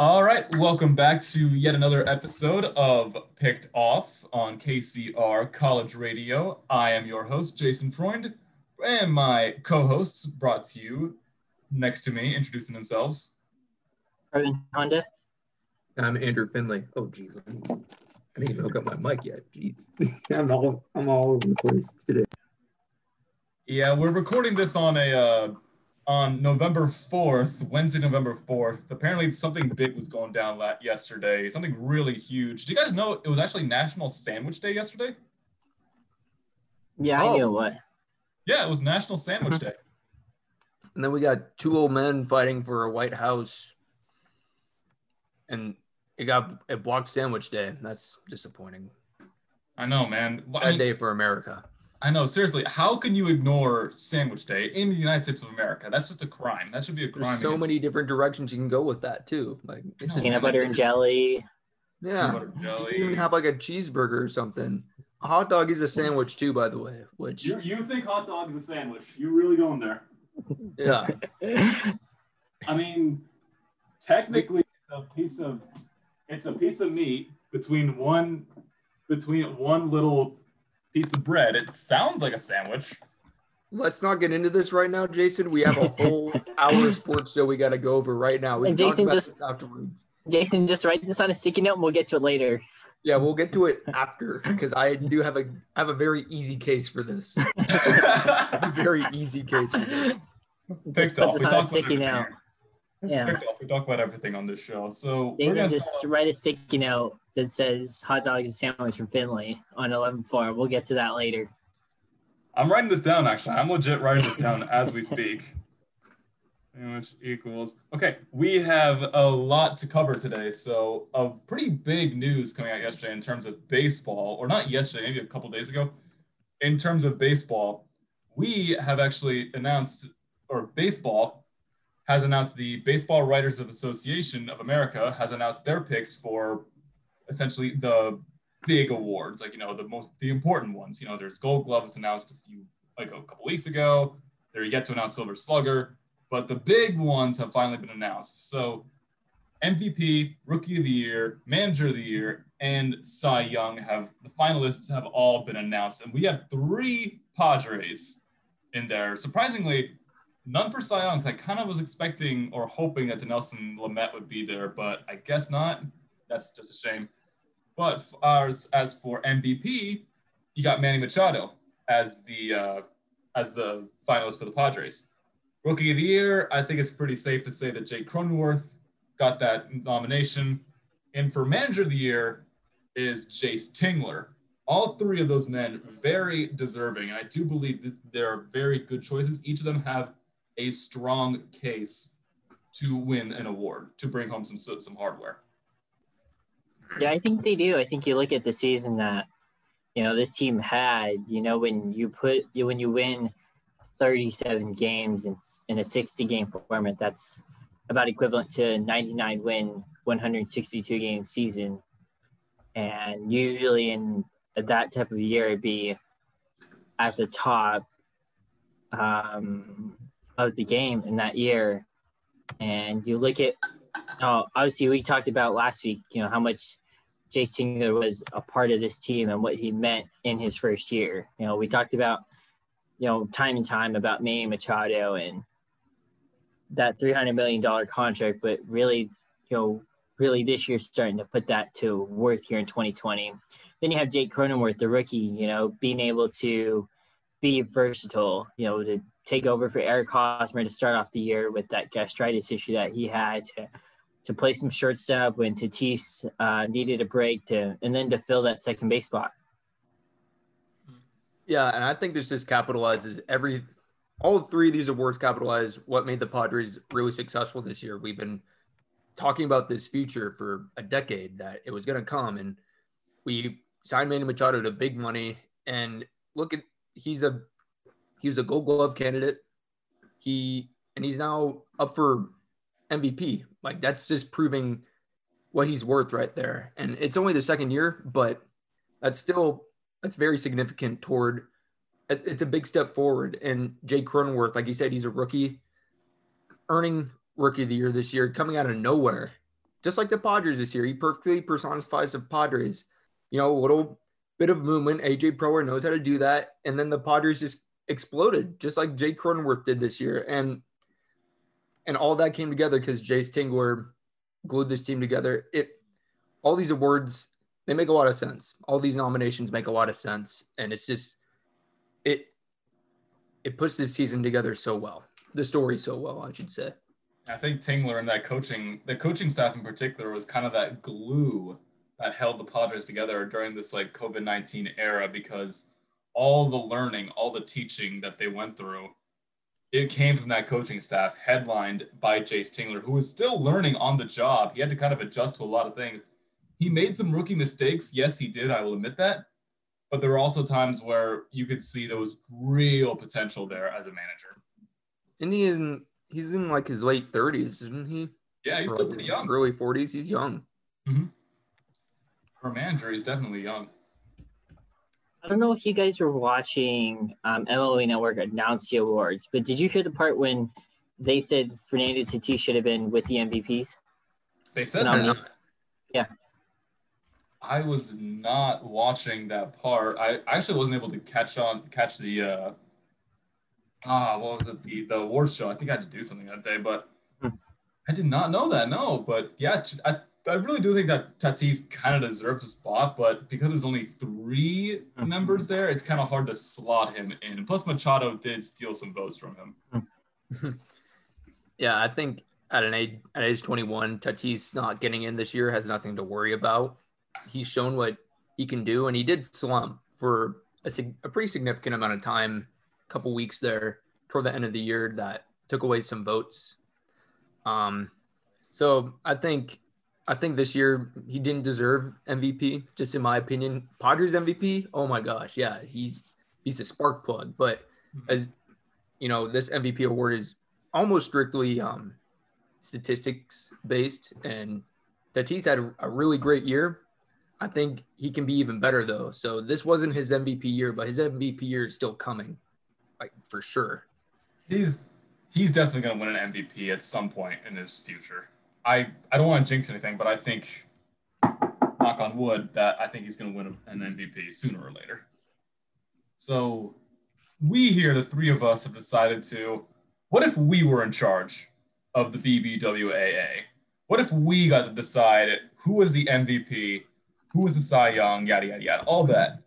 All right, welcome back to yet another episode of Picked Off on KCR College Radio. I am your host, Jason Freund, and my co hosts brought to you next to me, introducing themselves. Brevin Honda. I'm Andrew Finley. Oh, geez. I didn't even hook up my mic yet. Jeez. I'm all I'm all over the place today. Yeah, we're recording this on a uh, on November fourth, Wednesday, November fourth. Apparently, something big was going down yesterday. Something really huge. Do you guys know it was actually National Sandwich Day yesterday? Yeah, I Oh. knew what. Yeah, it was National Sandwich mm-hmm. Day. And then we got two old men fighting for a White House. And it got a block sandwich day. That's disappointing. I know, man. Why- I mean, day for America. I know, seriously. How can you ignore Sandwich Day in the United States of America? That's just a crime. That should be a crime. There's so against- many different directions you can go with that too. Like it's know. a- Peanut butter and jelly. yeah. Peanut butter You jelly. can even have like a cheeseburger or something. A hot dog is a sandwich too, by the way. Which You, you think hot dog is a sandwich? You really going there? yeah. I mean, technically, it's a piece of it's a piece of meat between one between one little piece of bread. It sounds like a sandwich. Let's not get into this right now, Jason. We have a whole hour of sports show we got to go over right now. We And can talk Jason about just- this afterwards. Jason, just write this on a sticky note and we'll get to it later. Yeah, we'll get to it after because I do have a I have a very easy case for this. very easy case for this. Just Picked put off. this We on a sticky note. Yeah. We talk about everything on this show. So we're just start- write a sticky note that says hot dog is a sandwich from Finley on 11-4. We'll get to that later. I'm writing this down. Actually, I'm legit writing this down as we speak. Sandwich equals. Okay, we have a lot to cover today. So, a pretty big news coming out yesterday in terms of baseball, or not yesterday, maybe a couple days ago. In terms of baseball, we have actually announced, or baseball has announced the Baseball Writers of Association of America has announced their picks for essentially the big awards, like you know the most the important ones. You know, there's Gold Glove announced a few like a couple weeks ago. They're yet to announce Silver Slugger, but the big ones have finally been announced. So MVP, Rookie of the Year, Manager of the Year, and Cy Young have the finalists have all been announced, and we have three Padres in there. Surprisingly, none for Cy Young. I kind of was expecting or hoping that Nelson Lamet would be there, but I guess not. That's just a shame. But as as for MVP, you got Manny Machado as the uh, as the finalist for the Padres. Rookie of the Year, I think it's pretty safe to say that Jake Cronenworth got that nomination. And for Manager of the Year is Jayce Tingler. All three of those men very deserving. And I do believe this, they're very good choices. Each of them have a strong case to win an award, to bring home some some hardware. Yeah, I think they do. I think you look at the season that you know this team had. You know, when you put you when you win 37 games in in a 60 game format, that's about equivalent to a 99 win, 162 game season. And usually in that type of year, it'd be at the top um, of the game in that year. And you look at, oh, obviously we talked about last week, you know, how much Jayce Tingler was a part of this team and what he meant in his first year. You know, we talked about, you know, time and time about Manny Machado and that $300 million contract, but really, you know, really this year starting to put that to work here in 2020. Then you have Jake Cronenworth, the rookie, you know, being able to be versatile, you know, to take over for Eric Hosmer to start off the year with that gastritis issue that he had, to, to play some shortstop when Tatis uh, needed a break, to and then to fill that second base spot. Yeah, and I think this just capitalizes every all three of these awards capitalize what made the Padres really successful this year. We've been talking about this future for a decade that it was going to come, and we signed Manny Machado to big money. And look at he's a he was a Gold Glove candidate. He and he's now up for MVP. Like that's just proving what he's worth right there. And it's only the second year, but that's still that's very significant toward it's a big step forward. And Jake Cronenworth, like you said, he's a rookie, earning rookie of the year this year, coming out of nowhere. just like the Padres this year. He perfectly personifies the Padres. You know, a little bit of movement. AJ Preller knows how to do that. And then the Padres just exploded, just like Jake Cronenworth did this year. And and all that came together because Jayce Tingler glued this team together. It all these awards, they make a lot of sense. All these nominations make a lot of sense. And it's just it it puts this season together so well. The story so well, I should say. I think Tingler and that coaching, the coaching staff in particular, was kind of that glue that held the Padres together during this like COVID 19 era because all the learning, all the teaching that they went through, it came from that coaching staff headlined by Jayce Tingler, who was still learning on the job. He had to kind of adjust to a lot of things. He made some rookie mistakes. Yes, he did. I will admit that. But there were also times where you could see there was real potential there as a manager. And he in he's in like his late thirties, isn't he? Yeah, he's Or still pretty young. Early forties. He's young. Mm-hmm. For a manager, he's definitely young. I don't know if you guys were watching um, MLB Network announce the awards, but did you hear the part when they said Fernando Tatis should have been with the MVPs? They said that. yeah. I was not watching that part. I actually wasn't able to catch on catch the uh ah what was it the the awards show. I think I had to do something that day, but Hmm. I did not know that. No, but yeah, I I really do think that Tatis kind of deserves a spot, but because there's only 3 Mhm. members there, it's kind of hard to slot him in. Plus, Machado did steal some votes from him. Yeah, I think at an age at age 21, Tatis not getting in this year has nothing to worry about. He's shown what he can do, and he did slump for a, sig- a pretty significant amount of time, a couple weeks there toward the end of the year that took away some votes. Um, so I think I think this year he didn't deserve MVP, just in my opinion. Padres MVP, oh my gosh, yeah, he's he's a spark plug. But as you know, this MVP award is almost strictly um, statistics based, and Tatis had a, a really great year. I think he can be even better though. So this wasn't his MVP year, but his MVP year is still coming, like for sure. He's he's definitely going to win an MVP at some point in his future. I I don't want to jinx anything, but I think knock on wood that I think he's going to win an MVP sooner or later. So we here, the three of us, have decided to. What if we were in charge of the BBWAA? What if we got to decide who was the MVP, who was the Cy Young, yada yada yada, all that?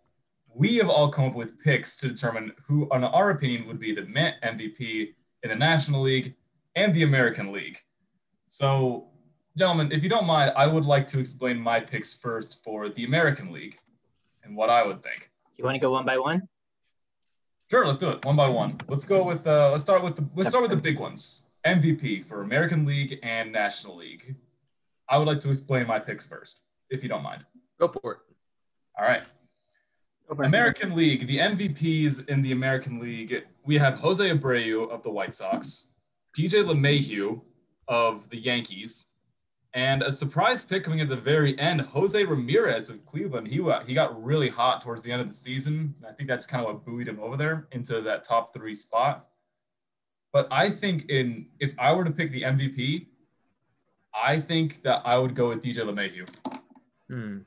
We have all come up with picks to determine who, in our opinion, would be the MVP in the National League and the American League. So, gentlemen, if you don't mind, I would like to explain my picks first for the American League and what I would think. You want to go one by one? Sure, let's do it one by one. Let's go with uh, let's start with the let's start with the big ones. MVP for American League and National League. I would like to explain my picks first, if you don't mind. Go for it. All right. American League, the MVPs in the American League, we have Jose Abreu of the White Sox, DJ LeMahieu of the Yankees, and a surprise pick coming at the very end, Jose Ramirez of Cleveland. He, he got really hot towards the end of the season. I think that's kind of what buoyed him over there into that top three spot. But I think in if I were to pick the MVP, I think that I would go with DJ LeMahieu. Hmm.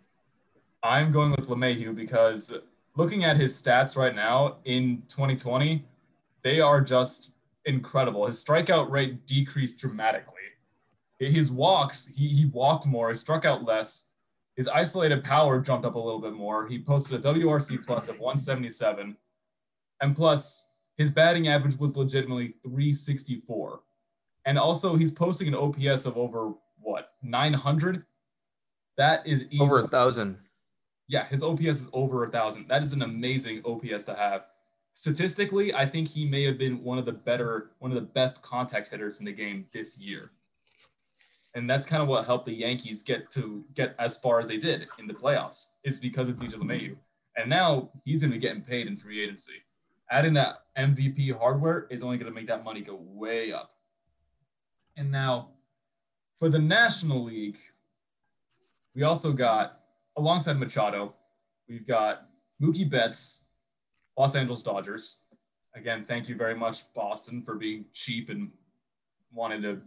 I'm going with LeMahieu because looking at his stats right now in 2020, they are just incredible. His strikeout rate decreased dramatically. His walks, he, he walked more, he struck out less. His isolated power jumped up a little bit more. He posted a WRC plus of 177. And plus, his batting average was legitimately 364. And also, he's posting an OPS of over what, 900? That is easy. Over a thousand. Yeah, his OPS is over a thousand. That is an amazing OPS to have. Statistically, I think he may have been one of the better, one of the best contact hitters in the game this year. And that's kind of what helped the Yankees get to get as far as they did in the playoffs, is because of DJ LeMahieu. And now he's going to be getting paid in free agency. Adding that MVP hardware is only going to make that money go way up. And now for the National League, we also got alongside Machado, we've got Mookie Betts, Los Angeles Dodgers. Again, thank you very much, Boston, for being cheap and wanting to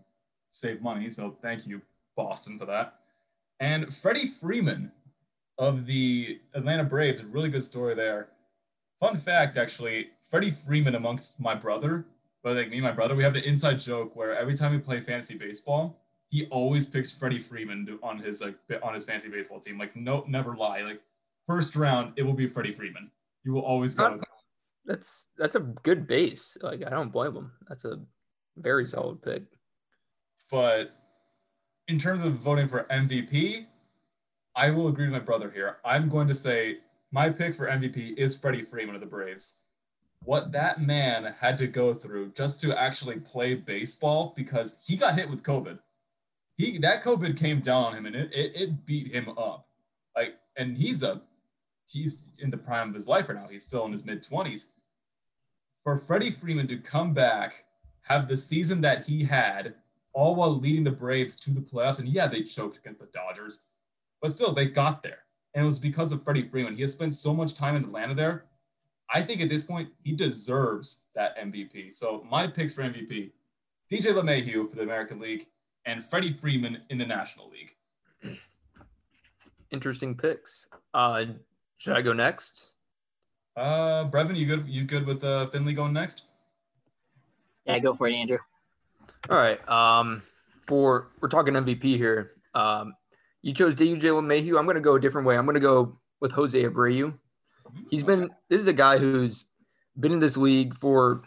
save money. So thank you, Boston for that. And Freddie Freeman of the Atlanta Braves, a really good story there. Fun fact, actually, Freddie Freeman amongst my brother, but like me and my brother, we have an inside joke where every time we play fantasy baseball, he always picks Freddie Freeman to, on his like on his fantasy baseball team. Like no, never lie. Like first round, it will be Freddie Freeman. You will always go. That's that's a good base. Like I don't blame him. That's a very solid pick. But in terms of voting for MVP, I will agree with my brother here. I'm going to say my pick for MVP is Freddie Freeman of the Braves. What that man had to go through just to actually play baseball because he got hit with COVID. He that COVID came down on him and it, it, it beat him up. Like, and he's a he's in the prime of his life right now. He's still in his mid 20s. For Freddie Freeman to come back, have the season that he had, all while leading the Braves to the playoffs, and yeah, they choked against the Dodgers, but still they got there. And it was because of Freddie Freeman. He has spent so much time in Atlanta there. I think at this point he deserves that MVP. So my picks for MVP: DJ LeMahieu for the American League and Freddie Freeman in the National League. Interesting picks. Uh, should I go next? Uh, Brevin, you good? You good with uh, Finley going next? Yeah, go for it, Andrew. All right. Um, for we're talking MVP here. Um, you chose DJ LeMahieu. I'm going to go a different way. I'm going to go with Jose Abreu. He's been. This is a guy who's been in this league for,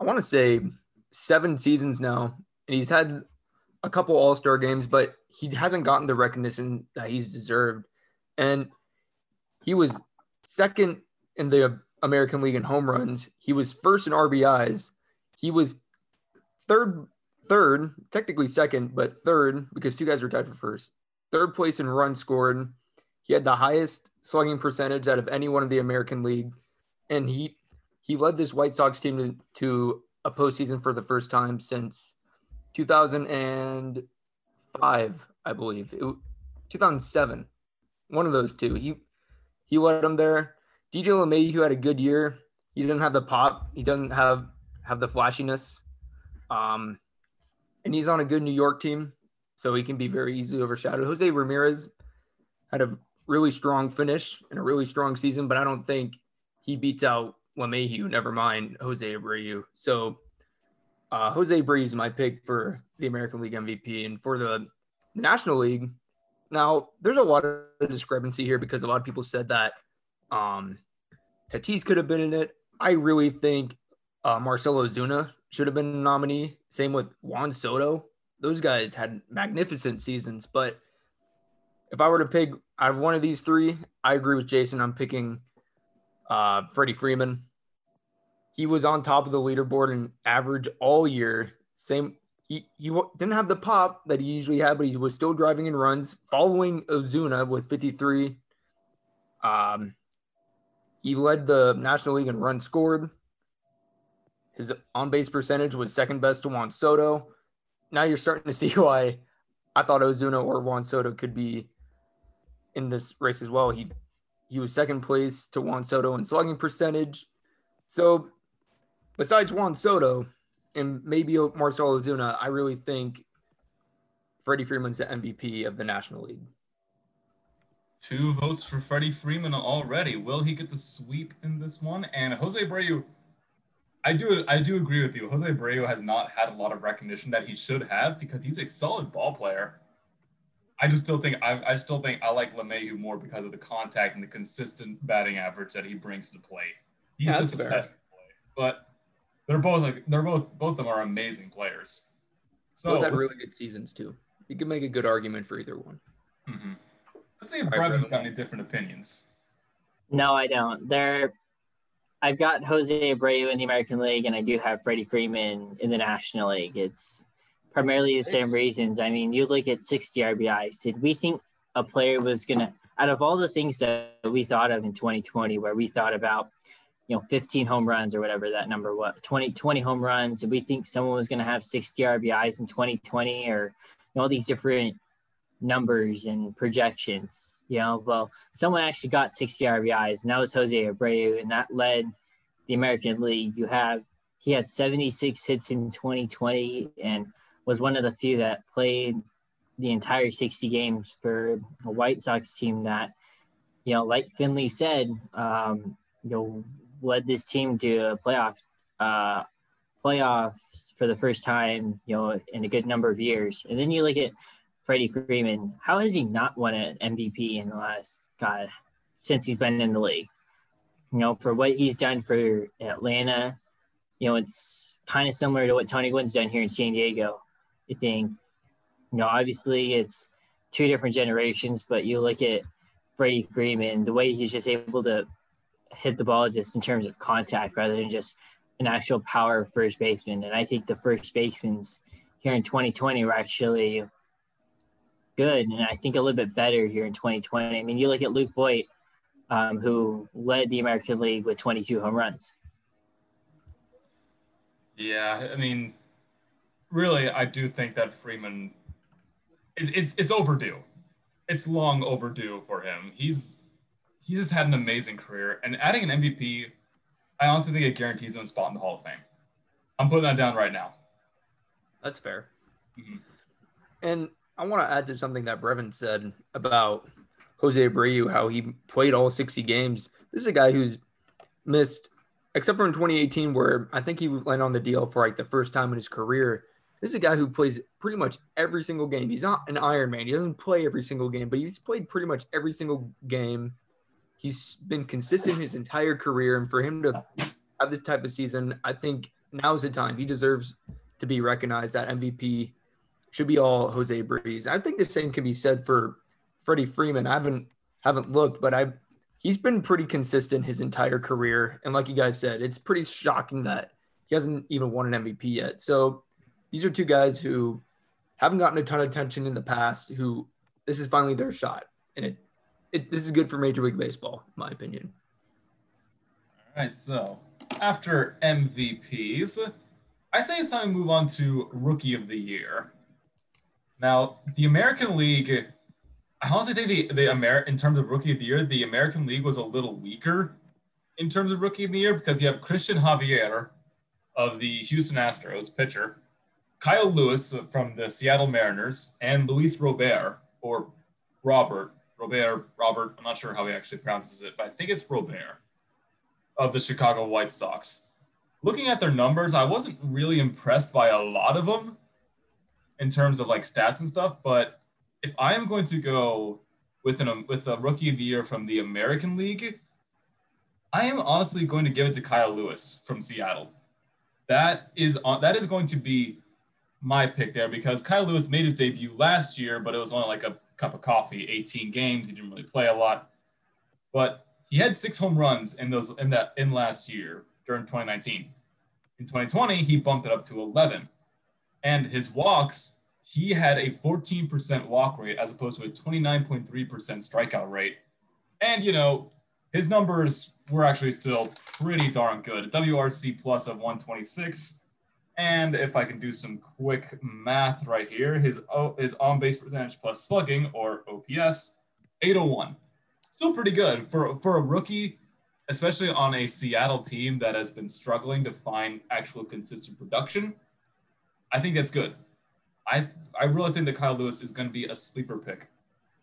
I want to say, seven seasons now, and he's had a couple All Star games, but he hasn't gotten the recognition that he's deserved. And he was second in the American League in home runs. He was first in RBIs. He was third, third, technically second, but third because two guys were tied for first. Third place in runs scored. He had the highest slugging percentage out of anyone in the American League, and he he led this White Sox team to, to a postseason for the first time since 2005, I believe. It, 2007, one of those two. He he led them there. DJ LeMahieu had a good year. He didn't have the pop. He doesn't have have the flashiness. Um, and he's on a good New York team, so he can be very easily overshadowed. Jose Ramirez had a really strong finish and a really strong season, but I don't think he beats out LeMahieu. Never mind Jose Abreu. So uh, Jose Abreu is my pick for the American League MVP, and for the, the National League. Now, there's a lot of discrepancy here because a lot of people said that um, Tatis could have been in it. I really think uh, Marcell Ozuna should have been a nominee. Same with Juan Soto. Those guys had magnificent seasons. But if I were to pick out of one of these three, I agree with Jason. I'm picking uh, Freddie Freeman. He was on top of the leaderboard and average all year. Same. He, he didn't have the pop that he usually had, but he was still driving in runs, following Ozuna with 53. Um, he led the National League in runs scored. His on base percentage was second best to Juan Soto. Now you're starting to see why I thought Ozuna or Juan Soto could be in this race as well. He he was second place to Juan Soto in slugging percentage. So besides Juan Soto and maybe Marcell Ozuna, I really think Freddie Freeman's the MVP of the National League. Two votes for Freddie Freeman already. Will he get the sweep in this one? And Jose Abreu, I do I do agree with you. Jose Abreu has not had a lot of recognition that he should have because he's a solid ball player. I just still think I, I still think I like LeMahieu more because of the contact and the consistent batting average that he brings to play. He's Yeah, just that's the fair. best play. But they're both like they're both both of them are amazing players. So Both had really good seasons too. You can make a good argument for either one. mhm. let's see if All right, Brevin's Brevin. got any different opinions. No, I don't. There, I've got Jose Abreu in the American League, and I do have Freddie Freeman in the National League. It's primarily the same reasons. I mean, you look at 60 RBIs. Did we think a player was gonna, out of all the things that we thought of in 2020, where we thought about, you know, 15 home runs or whatever that number was, 20, 20 home runs, did we think someone was gonna have 60 RBIs in 2020 or you know, all these different numbers and projections? You know, well, someone actually got 60 RBIs, and that was Jose Abreu, and that led the American League. You have he had 76 hits in 2020 and was one of the few that played the entire 60 games for a White Sox team that, you know, like Finley said, um, you know, led this team to a playoff uh, playoffs for the first time, you know, in a good number of years. And then you look at Freddie Freeman. How has he not won an MVP in the last God since he's been in the league? You know, for what he's done for Atlanta, you know, it's kind of similar to what Tony Gwynn's done here in San Diego. I think, you know, obviously it's two different generations, but you look at Freddie Freeman, the way he's just able to hit the ball just in terms of contact rather than just an actual power first baseman. And I think the first basemen here in 2020 were actually good and I think a little bit better here in 2020. I mean, you look at Luke Voit, um, who led the American League with 22 home runs. Yeah, I mean, really, I do think that Freeman, it's it's, it's overdue. It's long overdue for him. He's he just had an amazing career, and adding an MVP, I honestly think it guarantees him a spot in the Hall of Fame. I'm putting that down right now. That's fair. Mhm. And I want to add to something that Brevin said about Jose Abreu, how he played all 60 games. This is a guy who's missed, except for in 2018, where I think he went on the DL for like the first time in his career. This is a guy who plays pretty much every single game. He's not an Iron Man. He doesn't play every single game, but he's played pretty much every single game. He's been consistent his entire career. And for him to have this type of season, I think now's the time. He deserves to be recognized. That MVP should be all Jose Abreu's. I think the same can be said for Freddie Freeman. I haven't haven't looked, but I he's been pretty consistent his entire career. And like you guys said, it's pretty shocking that he hasn't even won an MVP yet. So these are two guys who haven't gotten a ton of attention in the past. Who this is finally their shot, and it, it this is good for Major League Baseball, in my opinion. All right, so after MVPs, I say it's time to move on to Rookie of the Year. Now, the American League, I honestly think the the Amer- in terms of Rookie of the Year, the American League was a little weaker in terms of Rookie of the Year because you have Cristian Javier of the Houston Astros, pitcher, Kyle Lewis from the Seattle Mariners, and Luis Robert or Robert Robert Robert. I'm not sure how he actually pronounces it, but I think it's Robert of the Chicago White Sox. Looking at their numbers, I wasn't really impressed by a lot of them in terms of like stats and stuff. But if I am going to go with an with a rookie of the year from the American League, I am honestly going to give it to Kyle Lewis from Seattle. That is on that is going to be my pick there because Kyle Lewis made his debut last year, but it was only like a cup of coffee, 18 games. He didn't really play a lot. But he had six home runs in those in that in last year during 2019. In 2020, he bumped it up to 11. And his walks, he had a 14% walk rate as opposed to a 29.3% strikeout rate. And, you know, his numbers were actually still pretty darn good. WRC plus of 126. And if I can do some quick math right here, his, his on base percentage plus slugging or OPS, 801. Still pretty good for, for a rookie especially on a Seattle team that has been struggling to find actual consistent production. I think that's good. I I really think that Kyle Lewis is going to be a sleeper pick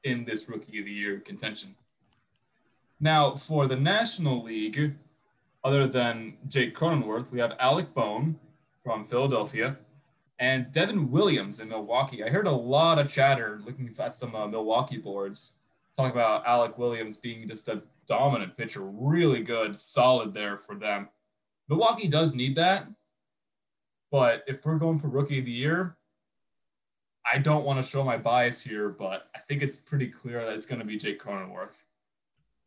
in this rookie of the year contention. Now, for the National League, other than Jake Cronenworth, we have Alec Bohm from Philadelphia and Devin Williams in Milwaukee. I heard a lot of chatter looking at some uh, Milwaukee boards talking about Alec Williams being just a dominant pitcher, really good, solid there for them. Milwaukee does need that. But if we're going for rookie of the year, I don't want to show my bias here, but I think it's pretty clear that it's going to be Jake Cronenworth.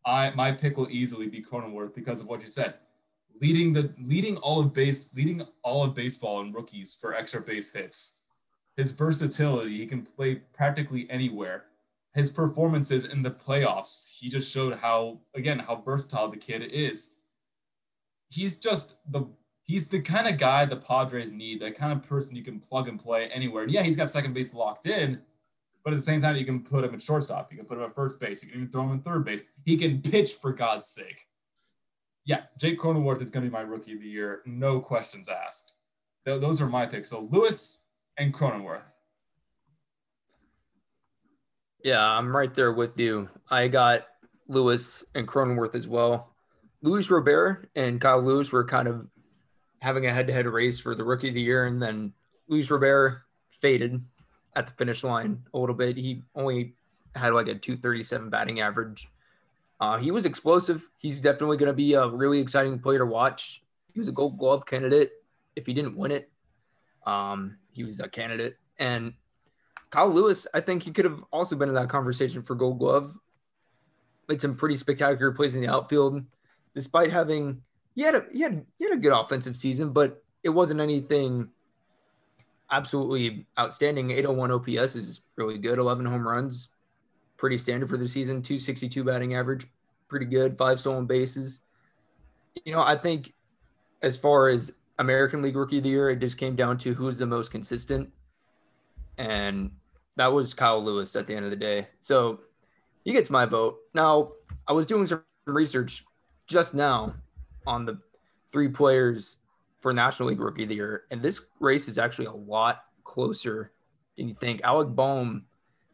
I my pick will easily be Cronenworth because of what you said. Leading the leading all of base leading all of baseball in rookies for extra base hits. His versatility, he can play practically anywhere his performances in the playoffs, he just showed how again how versatile the kid is. He's just the he's the kind of guy the Padres need, that kind of person you can plug and play anywhere. And yeah, he's got second base locked in, but at the same time, you can put him at shortstop, you can put him at first base, you can even throw him in third base. He can pitch for God's sake. Yeah, Jake Cronenworth is going to be my rookie of the year, no questions asked. Th- those are my picks. So Lewis and Cronenworth. Yeah, I'm right there with you. I got Lewis and Cronenworth as well. Luis Robert and Kyle Lewis were kind of having a head-to-head race for the rookie of the year, and then Luis Robert faded at the finish line a little bit. He only had like a 237 batting average. Uh, he was explosive. He's definitely going to be a really exciting player to watch. He was a Gold Glove candidate. If he didn't win it, um, he was a candidate. And Kyle Lewis, I think he could have also been in that conversation for Gold Glove. Made some pretty spectacular plays in the outfield, despite having he had a he had he had a good offensive season, but it wasn't anything absolutely outstanding. 801 OPS is really good. 11 home runs, pretty standard for the season. 262 batting average, pretty good. Five stolen bases. You know, I think as far as American League Rookie of the Year, it just came down to who's the most consistent, and that was Kyle Lewis at the end of the day. So he gets my vote. Now, I was doing some research just now on the three players for National League Rookie of the Year, and this race is actually a lot closer than you think. Alec Bohm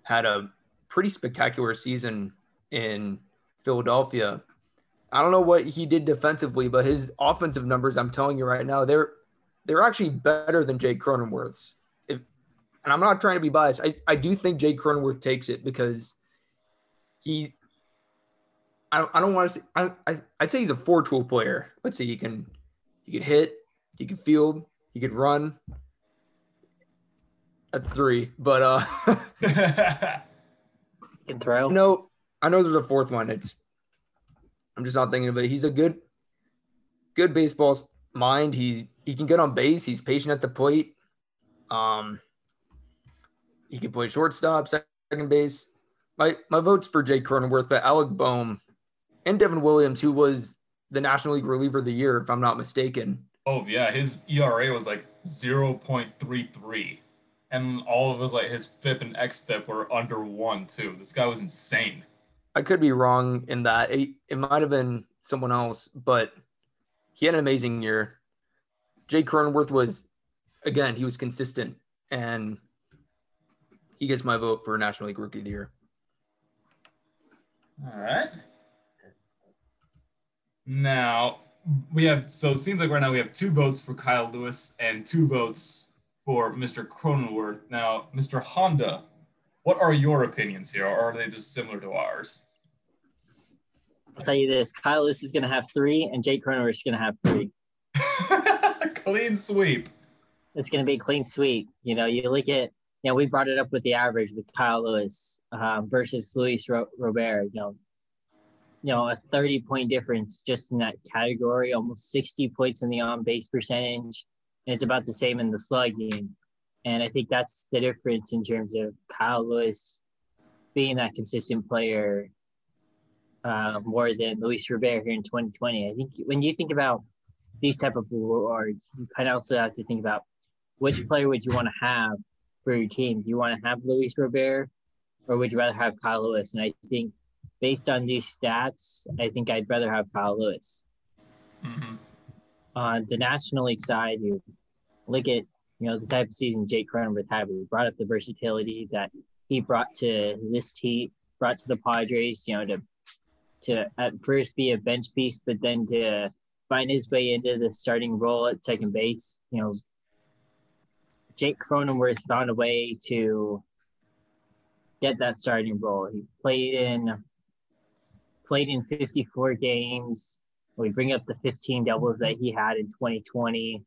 had a pretty spectacular season in Philadelphia. I don't know what he did defensively, but his offensive numbers, I'm telling you right now, they're they're actually better than Jake Cronenworth's. If, and I'm not trying to be biased. I, I do think Jake Cronenworth takes it because he I, I don't want to say I, I I'd say he's a four tool player. Let's see, he can he can hit, he can field, he can run. That's three, but uh Can throw. no, I know there's a fourth one. It's I'm just not thinking of it. He's a good good baseball mind. He he can get on base. He's patient at the plate. Um, he can play shortstop, second base. My my vote's for Jake Cronenworth, but Alec Bohm and Devin Williams, who was the National League reliever of the year, if I'm not mistaken. oh yeah, his ERA was like 0.33. And all of his like his FIP and XFIP were under one too. This guy was insane. I could be wrong in that. It, it might have been someone else, but he had an amazing year. Jake Cronenworth was, again, he was consistent, and he gets my vote for National League Rookie of the Year. All right. Now we have so it seems like right now we have two votes for Kyle Lewis and two votes for Mr. Cronenworth. Now, Mr. Honda, what are your opinions here, or are they just similar to ours? I'll tell you this: Kyle Lewis is going to have three, and Jake Cronenworth is going to have three. Clean sweep. It's going to be a clean sweep. You know, you look at, you know, we brought it up with the average with Kyle Lewis um, versus Luis Ro- Robert. You know, you know, a 30 point difference just in that category, almost 60 points in the on base percentage. And it's about the same in the slugging. And I think that's the difference in terms of Kyle Lewis being that consistent player uh, more than Luis Robert here in 2020. I think when you think about these type of awards, you kind of also have to think about which player would you want to have for your team. Do you want to have Luis Robert or would you rather have Kyle Lewis? And I think based on these stats, I think I'd rather have Kyle Lewis. Mhm. On the National League side, you look at you know the type of season Jake Cronenworth had. We brought up the versatility that he brought to this team, brought to the Padres. You know to to at first be a bench piece, but then to find his way into the starting role at second base. You know, Jake Cronenworth found a way to get that starting role. He played in played in 54 games. We bring up the 15 doubles that he had in 2020.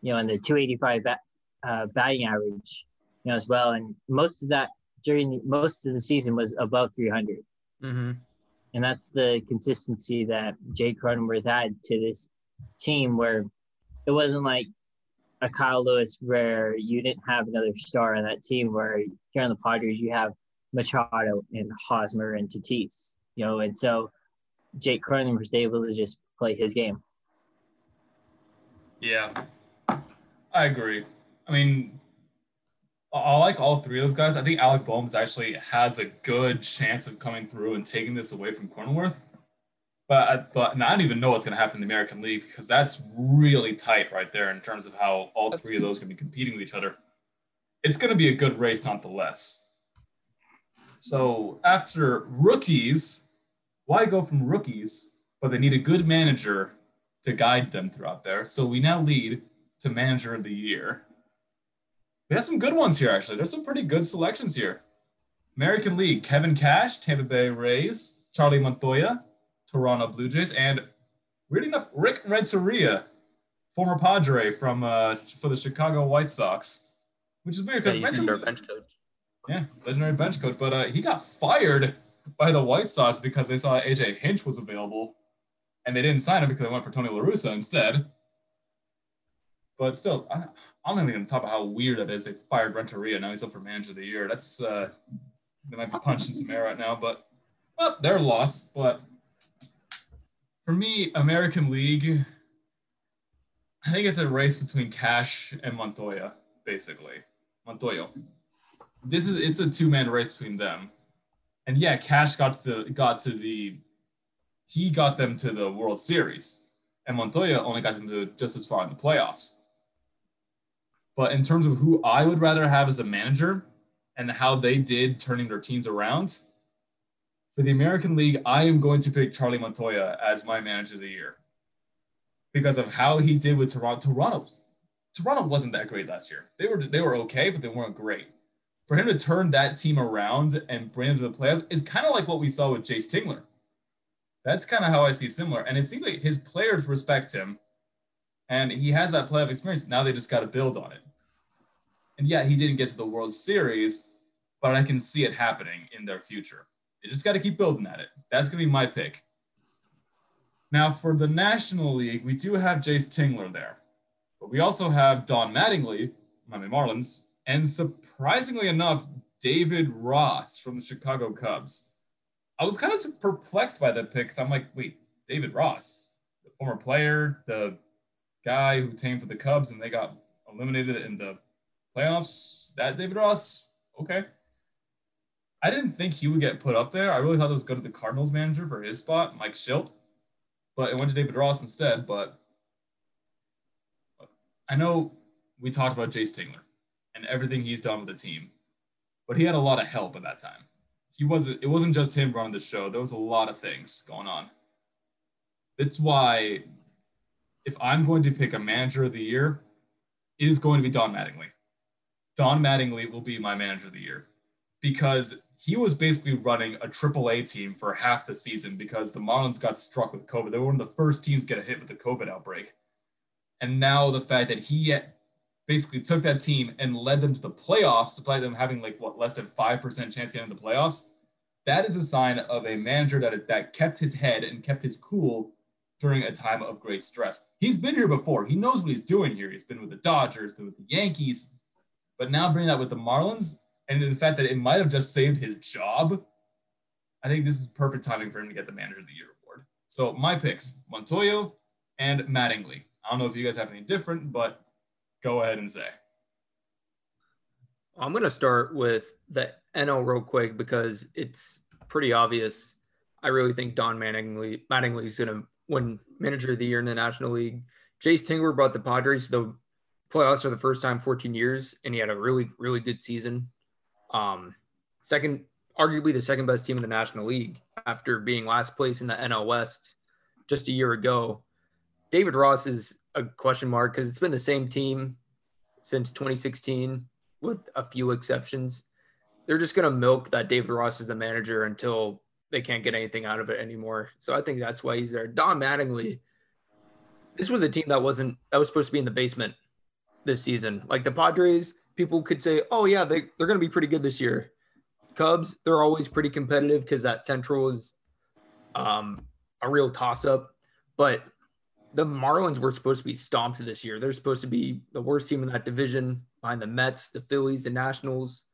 You know, and the 285 bat, uh, batting average, you know, as well. And most of that during most of the season was above 300 Mm-hmm. and that's the consistency that Jake Cronenworth had to this team where it wasn't like a Kyle Lewis where you didn't have another star on that team where here on the Padres you have Machado and Hosmer and Tatis, you know, and so Jake Cronenworth was able to just play his game. Yeah, I agree. I mean, I- like all three of those guys. I think Alec Bohms actually has a good chance of coming through and taking this away from Cronenworth. But I, but I don't even know what's going to happen in the American League because that's really tight right there in terms of how all three of those to be competing with each other. It's going to be a good race nonetheless. So after rookies, why go from rookies? But they need a good manager to guide them throughout there. So we now lead to manager of the year. We have some good ones here, actually. There's some pretty good selections here. American League, Kevin Cash, Tampa Bay Rays, Charlie Montoyo, Toronto Blue Jays, and weird enough, Rick Renteria, former Padre from uh, for the Chicago White Sox, which is weird Yeah, because he's our bench coach. yeah, legendary bench coach. But uh, he got fired by the White Sox because they saw AJ Hinch was available, and they didn't sign him because they went for Tony La Russa instead. But still, I, I'm not even going to talk about how weird that is. They fired Renteria. Now he's up for manager of the year. That's uh, they might be punching some air right now, but well, they're lost. But for me, American League, I think it's a race between Cash and Montoyo, basically. Montoyo this is it's a two man race between them. And yeah, Cash got to the got to the he got them to the World Series, and Montoyo only got them to just as far in the playoffs. But in terms of who I would rather have as a manager and how they did turning their teams around, for the American League, I am going to pick Charlie Montoyo as my manager of the year because of how he did with Toronto. Toronto, Toronto wasn't that great last year. They were they were okay, but they weren't great for him to turn that team around and bring them to the playoffs is kind of like what we saw with Jayce Tingler. That's kind of how I see similar. And it seems like his players respect him and he has that playoff experience. Now they just got to build on it. And yeah, he didn't get to the World Series, but I can see it happening in their future. They just got to keep building at it. That's going to be my pick. Now, for the National League, we do have Jayce Tingler there, but we also have Don Mattingly, Miami Marlins, and surprisingly enough, David Ross from the Chicago Cubs. I was kind of perplexed by that pick because I'm like, wait, David Ross, the former player, the guy who came for the Cubs and they got eliminated in the playoffs. That David Ross, okay. I didn't think he would get put up there. I really thought it was go to the Cardinals manager for his spot, Mike Shildt, but it went to David Ross instead. But I know we talked about Jayce Tingler and everything he's done with the team. But he had a lot of help at that time. He wasn't it wasn't just him running the show. There was a lot of things going on. That's why if I'm going to pick a manager of the year, it is going to be Don Mattingly. Don Mattingly will be my manager of the year because he was basically running a AAA team for half the season because the Marlins got struck with COVID. They were one of the first teams to get hit with the COVID outbreak. And now the fact that he basically took that team and led them to the playoffs, despite them having like what less than five percent chance getting into the playoffs. That is a sign of a manager that that kept his head and kept his cool during a time of great stress. He's been here before. He knows what he's doing here. He's been with the Dodgers, been with the Yankees, but now bringing that with the Marlins and the fact that it might have just saved his job. I think this is perfect timing for him to get the Manager of the Year award. So my picks: Montoyo and Mattingly. I don't know if you guys have any different, but go ahead and say. I'm going to start with the NL real quick because it's pretty obvious. I really think Don Mattingly Mattingly is going to win Manager of the Year in the National League. Jayce Tingler brought the Padres to the playoffs for the first time 14 years, and he had a really, really good season. Um, second, arguably the second best team in the National League after being last place in the NL West just a year ago. David Ross is a question mark because it's been the same team since 2016 with a few exceptions. They're just going to milk that David Ross is the manager until they can't get anything out of it anymore. So I think that's why he's there. Don Mattingly, this was a team that wasn't that was supposed to be in the basement this season. Like the Padres, people could say, "Oh yeah, they they're going to be pretty good this year." Cubs, they're always pretty competitive because that Central is um, a real toss up. But the Marlins were supposed to be stomped this year. They're supposed to be the worst team in that division behind the Mets, the Phillies, the Nationals,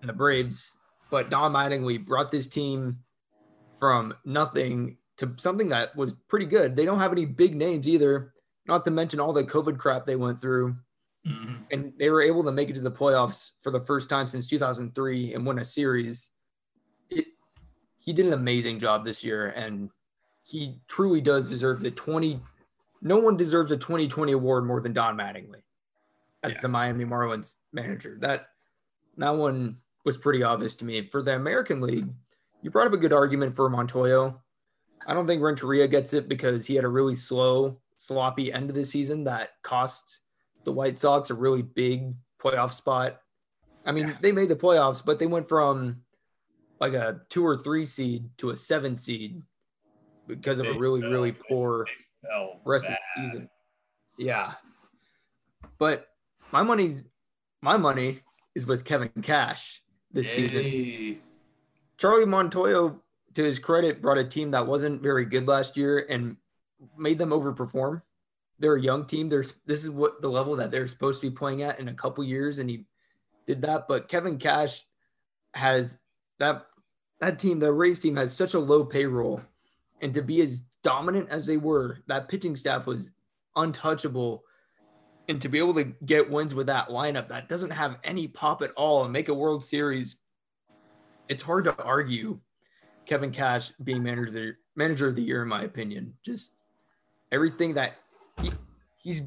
and the Braves. But Don Mattingly brought this team from nothing to something that was pretty good. They don't have any big names either, not to mention all the COVID crap they went through. Mm-hmm. And they were able to make it to the playoffs for the first time since 2003 and win a series. It, he did an amazing job this year. And he truly does deserve the 20 no one deserves a 2020 award more than Don Mattingly as yeah. the Miami Marlins manager. That that one was pretty obvious to me. For the American League, you brought up a good argument for Montoyo. I don't think Renteria gets it because he had a really slow, sloppy end of the season that cost the White Sox a really big playoff spot. I mean, Yeah. they made the playoffs, but they went from like a two or three seed to a seven seed because of a really, fell, really poor they rest of the season. Yeah. But my money's my money is with Kevin Cash this season. Charlie Montoyo, to his credit, brought a team that wasn't very good last year and made them overperform. They're a young team. There's this is what the level that they're supposed to be playing at in a couple years, and he did that. But Kevin Cash has that that team, the Rays team, has such a low payroll, and to be as dominant as they were, that pitching staff was untouchable. And to be able to get wins with that lineup that doesn't have any pop at all and make a World Series it's hard to argue Kevin Cash being manager of the manager of the year, in my opinion. Just everything that he, he's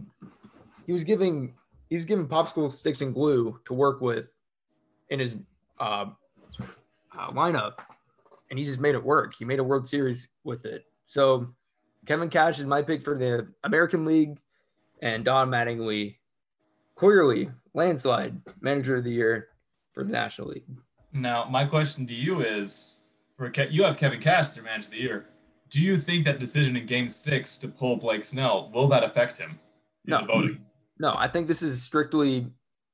he was giving he was giving popsicle sticks and glue to work with in his uh, uh, lineup, and he just made it work. He made a World Series with it. So Kevin Cash is my pick for the American League, and Don Mattingly clearly landslide manager of the year for the National League. Now, my question to you is: for Ke- you have Kevin Cash as your manager of the year. Do you think that decision in Game Six to pull Blake Snell will that affect him in No. the voting? No, I think this is strictly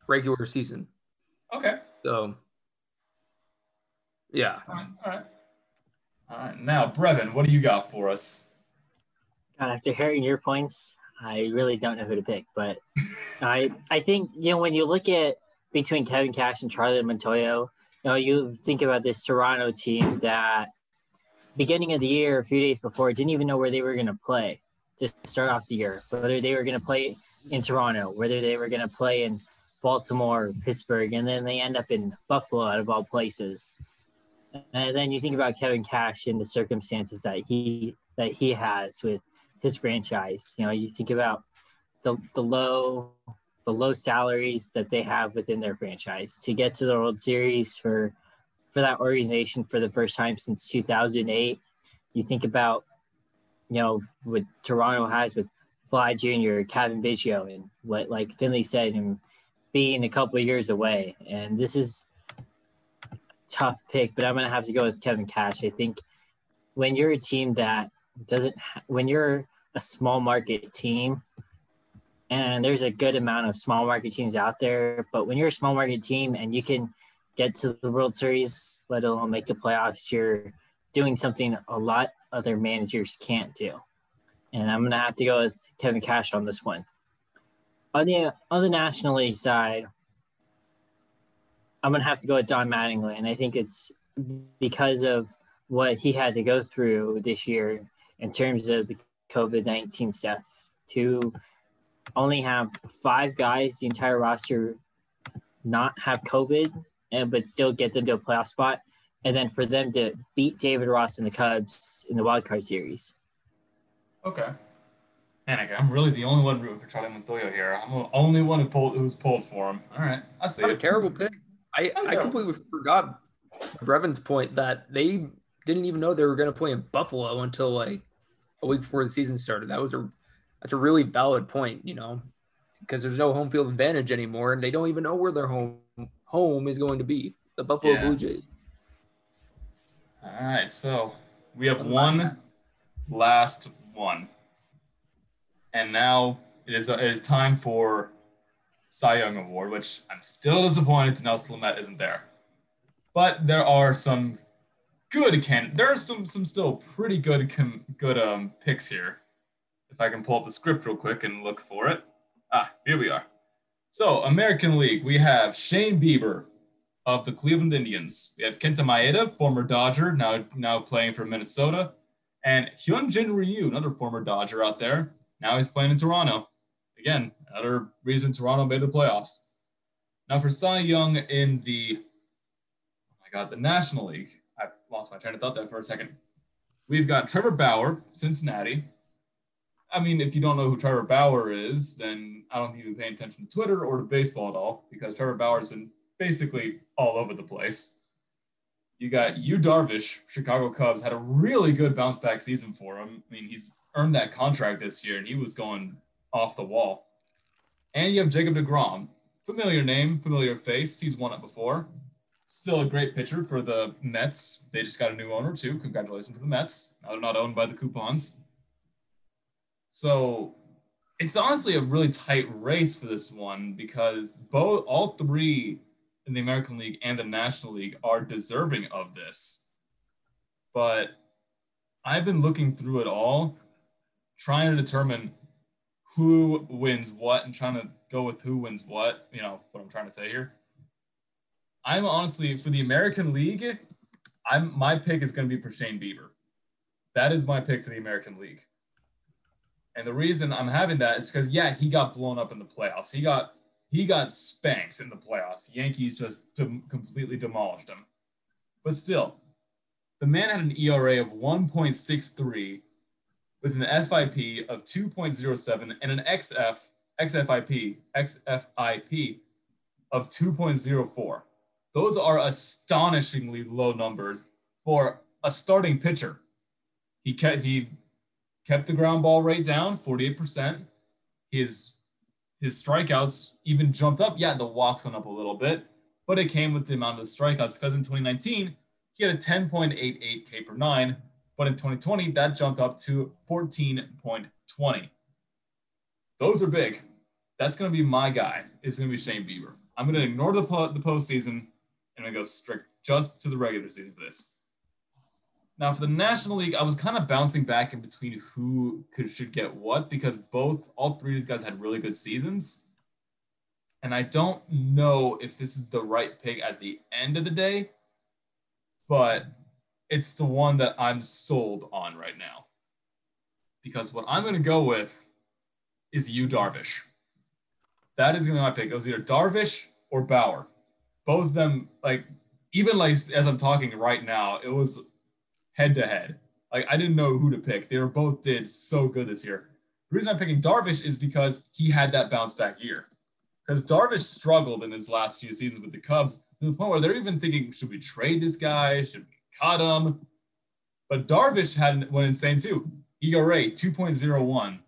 regular season. Okay. So, yeah. All right. All right. All right. Now, Brevin, what do you got for us? God, after hearing your points, I really don't know who to pick. But I I think you know when you look at between Kevin Cash and Charlie Montoyo, you know you think about this Toronto team that beginning of the year, a few days before, didn't even know where they were going to play to start off the year, whether they were going to play in Toronto, whether they were going to play in Baltimore, Pittsburgh, and then they end up in Buffalo out of all places. And then you think about Kevin Cash and the circumstances that he that he has with his franchise. You know, you think about the the low the low salaries that they have within their franchise to get to the World Series for for that organization for the first time since 2008. You think about you know what Toronto has with Vlad Jr., Cavan Biggio, and what like Finley said, and being a couple of years away. And this is tough pick, but I'm gonna have to go with Kevin Cash. I think when you're a team that doesn't, when you're a small market team, and there's a good amount of small market teams out there, but when you're a small market team and you can get to the World Series, let alone make the playoffs, you're doing something a lot other managers can't do. And I'm gonna have to go with Kevin Cash on this one. On the on the National League side, I'm gonna have to go with Don Mattingly, and I think it's because of what he had to go through this year in terms of the COVID 19 stuff to only have five guys, the entire roster, not have COVID, and but still get them to a playoff spot, and then for them to beat David Ross and the Cubs in the wild card series. Okay. Man, I'm really the only one rooting for Charlie Montoyo here. I'm the only one who pulled who's pulled for him. All right, I see Not a terrible pick. I, oh, I completely forgot Brevin's point that they didn't even know they were going to play in Buffalo until like a week before the season started. That was a that's a really valid point, you know, because there's no home field advantage anymore, and they don't even know where their home home is going to be. The Buffalo Yeah. Blue Jays. All right, so we have One last one last one, and now it is it is time for Cy Young Award, which I'm still disappointed Nelson Lamet isn't there, but there are some good can there are some some still pretty good com, good um picks here. If I can pull up the script real quick and look for it. Ah, here we are. So American League, we have Shane Bieber, of the Cleveland Indians. We have Kenta Maeda, former Dodger, now now playing for Minnesota, and Hyunjin Ryu, another former Dodger out there. Now he's playing in Toronto. Again, another reason Toronto made the playoffs. Now for Cy Young in the oh my god, the National League. I lost my train of thought there for a second. We've got Trevor Bauer, Cincinnati. I mean, if you don't know who Trevor Bauer is, then I don't think you've been paying attention to Twitter or to baseball at all, because Trevor Bauer's been basically all over the place. You got Yu Darvish, Chicago Cubs, had a really good bounce back season for him. I mean, he's earned that contract this year and he was going off the wall. And you have Jacob DeGrom, familiar name, familiar face. He's won it before. Still a great pitcher for the Mets. They just got a new owner too. Congratulations to the Mets. Now they're not owned by the Wilpons. So it's honestly a really tight race for this one because both all three in the American League and the National League are deserving of this. But I've been looking through it all, trying to determine who wins what and trying to go with who wins what, you know, what I'm trying to say here. I'm honestly for the American League, I'm my pick is going to be for Shane Bieber. That is my pick for the American League. And the reason I'm having that is because yeah, he got blown up in the playoffs. He got he got spanked in the playoffs. Yankees just completely demolished him. But still, the man had an ERA of 1.63 with an FIP of 2.07 and an XF XFIP XFIP of 2.04. Those are astonishingly low numbers for a starting pitcher. He kept he kept the ground ball rate down 48%. His his strikeouts even jumped up. Yeah, the walks went up a little bit, but it came with the amount of strikeouts because in 2019 he had a 10.88 K per nine, but in 2020 that jumped up to 14.20. Those are big. That's going to be my guy. It's going to be Shane Bieber. I'm going to ignore the po- the postseason and I go strict just to the regular season for this. Now, for the National League, I was kind of bouncing back in between who could should get what because both all three of these guys had really good seasons. And I don't know if this is the right pick at the end of the day, but it's the one that I'm sold on right now. Because what I'm going to go with is Yu, Darvish. That is going to be my pick. It was either Darvish or Bauer. Both of them, like, even like as I'm talking right now, it was head to head. Like I didn't know who to pick. They were both did so good this year. The reason I'm picking Darvish is because he had that bounce back year. Because Darvish struggled in his last few seasons with the Cubs to the point where they're even thinking, should we trade this guy? Should cut him? But Darvish had went insane too. ERA 2.01,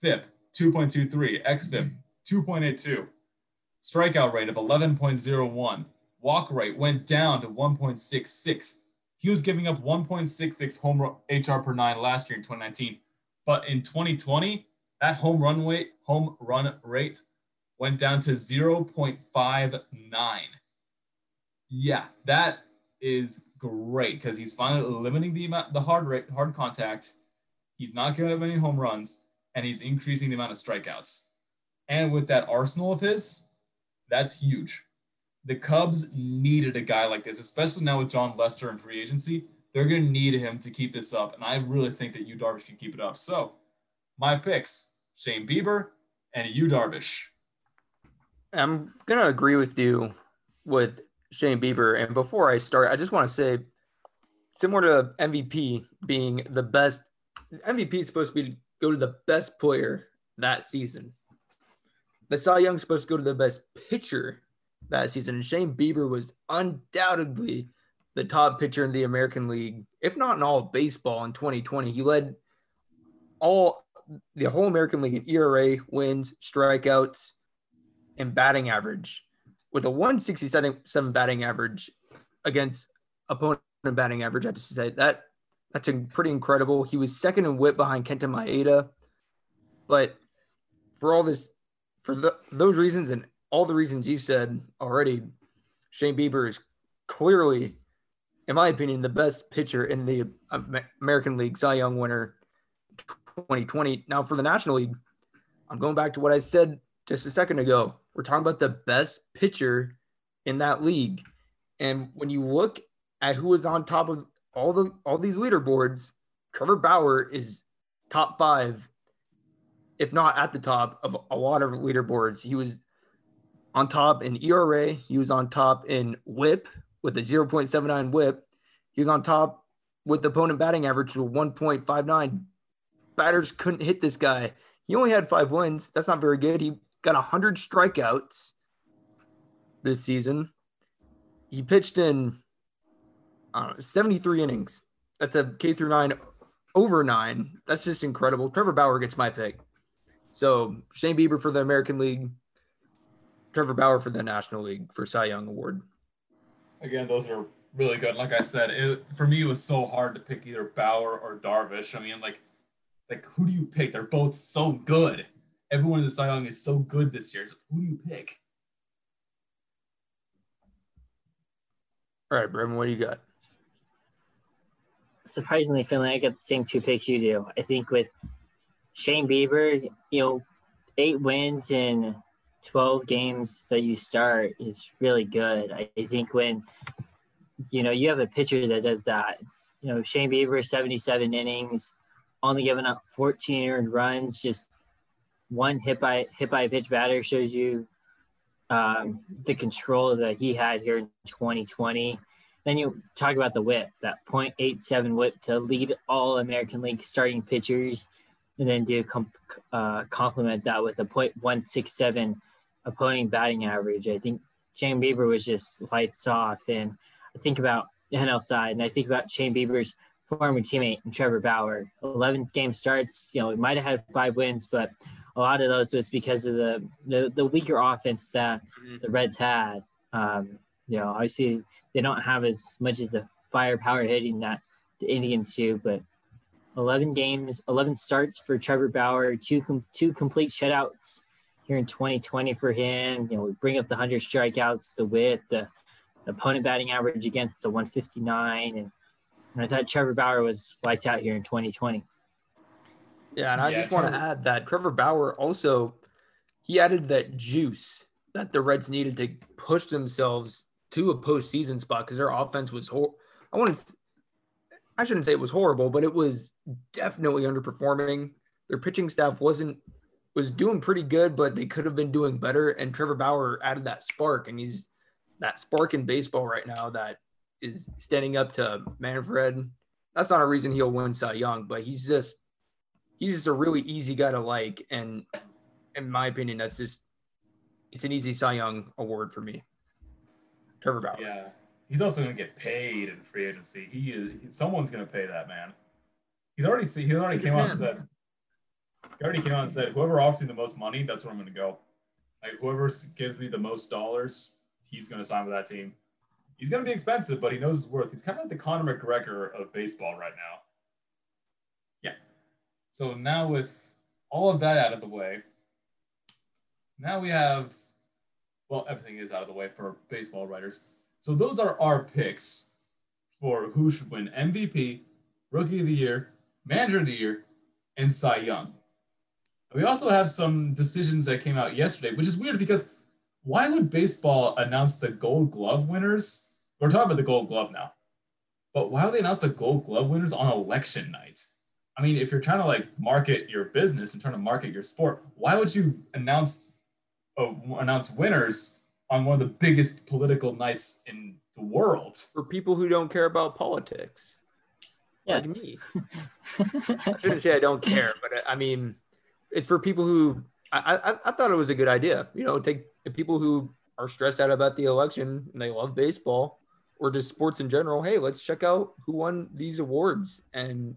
FIP 2.23, XFIP 2.82, strikeout rate of 11.01, walk rate went down to 1.66 he was giving up 1.66 home run, HR per nine last year in 2019, but in 2020, that home run rate home run rate went down to 0.59. Yeah, that is great because he's finally limiting the amount, the hard rate, hard contact. He's not giving up any home runs, and he's increasing the amount of strikeouts. And with that arsenal of his, that's huge the Cubs needed a guy like this, especially now with Jon Lester in free agency. They're going to need him to keep this up. And I really think that Yu Darvish can keep it up. So my picks Shane Bieber and Yu Darvish. I'm going to agree with you with Shane Bieber. And before I start, I just want to say, similar to MVP being the best, MVP is supposed to be go to the best player that season. The Cy Young is supposed to go to the best pitcher that season. And Shane Bieber was undoubtedly the top pitcher in the American League, if not in all of baseball in 2020. He led all the whole American League in ERA, wins, strikeouts, and batting average with a 167 batting average against opponent batting average. I have to say that that's pretty incredible. He was second in whip behind Kenta Maeda. But for all this, for the, those reasons and all the reasons you said already, Shane Bieber is clearly, in my opinion, the best pitcher in the American League Cy Young winner 2020. Now, for the National League, I'm going back to what I said just a second ago. We're talking about the best pitcher in that league. And when you look at who is on top of all the all these leaderboards, Trevor Bauer is top five, if not at the top of a lot of leaderboards. He was on top in ERA. He was on top in whip with a 0.79 whip. He was on top with opponent batting average to 1.59. Batters couldn't hit this guy. He only had five wins. That's not very good. He got 100 strikeouts this season. he pitched in I know, 73 innings. That's a K through nine over nine. That's just incredible. Trevor Bauer gets my pick. So Shane Bieber for the American League, Trevor Bauer for the National League for Cy Young Award. Again, those are really good. Like I said, it, for me, it was so hard to pick either Bauer or Darvish. I mean, like, like who do you pick? They're both so good. Everyone in the Cy Young is so good this year. Just who do you pick? All right, Brevin, what do you got? Surprisingly, Finley, I got the same two picks you do. I think with Shane Bieber, you know, eight wins in 12 games that you start is really good. I, I think when, you know, you have a pitcher that does that, it's, you know, Shane Bieber, 77 innings, only giving up 14 earned runs, just one hit by hit by pitch batter shows you um, the control that he had here in 2020. Then you talk about the whip, that .87 whip to lead all American League starting pitchers, and then do com- uh, complement that with a .167 opponent batting average. I think Shane Bieber was just lights off, and I think about the NL side, and I think about Shane Bieber's former teammate Trevor Bauer. 11 game starts, you know, he might have had five wins, but a lot of those was because of the the, the weaker offense that Mm-hmm. the Reds had. Um, you know, obviously they don't have as much as the firepower hitting that the Indians do, but 11 games, 11 starts for Trevor Bauer, two com- two complete shutouts here in 2020 for him. You know, we bring up the 100 strikeouts, the whip, the, the opponent batting average against the 159, and, and I thought Trevor Bauer was lights out here in 2020. Yeah, and I Yeah, just want to add that Trevor Bauer also he added that juice that the Reds needed to push themselves to a postseason spot because their offense was hor- I wouldn't I shouldn't say it was horrible, but it was definitely underperforming. Their pitching staff wasn't was doing pretty good, but they could have been doing better. And Trevor Bauer added that spark, and he's that spark in baseball right now that is standing up to Manfred. That's not a reason he'll win Cy Young, but he's just he's just a really easy guy to like. And in my opinion, that's just it's an easy Cy Young award for me. Trevor Bauer. Yeah, he's also going to get paid in free agency. He uh, is. Someone's going to pay that man. He's already. see- He already came out and said. He already came out and said, "Whoever offers me the most money, that's where I'm going to go. Like whoever gives me the most dollars, he's going to sign with that team. He's going to be expensive, but he knows his worth. He's kind of like the Conor McGregor of baseball right now. So now with all of that out of the way, now we have well, everything is out of the way for baseball writers. So those are our picks for who should win MVP, Rookie of the Year, Manager of the Year, and Cy Young. We also have some decisions that came out yesterday, which is weird because why would baseball announce the Gold Glove winners? We're talking about the Gold Glove now, but why would they announce the Gold Glove winners on election night? I mean, if you're trying to like market your business and trying to market your sport, why would you announce uh, announce winners on one of the biggest political nights in the world. For people who don't care about politics. Yes. Like me. I shouldn't say I don't care, but I I mean, it's for people who I, I, I thought it was a good idea. You know, take people who are stressed out about the election and they love baseball or just sports in general. Hey, let's check out who won these awards and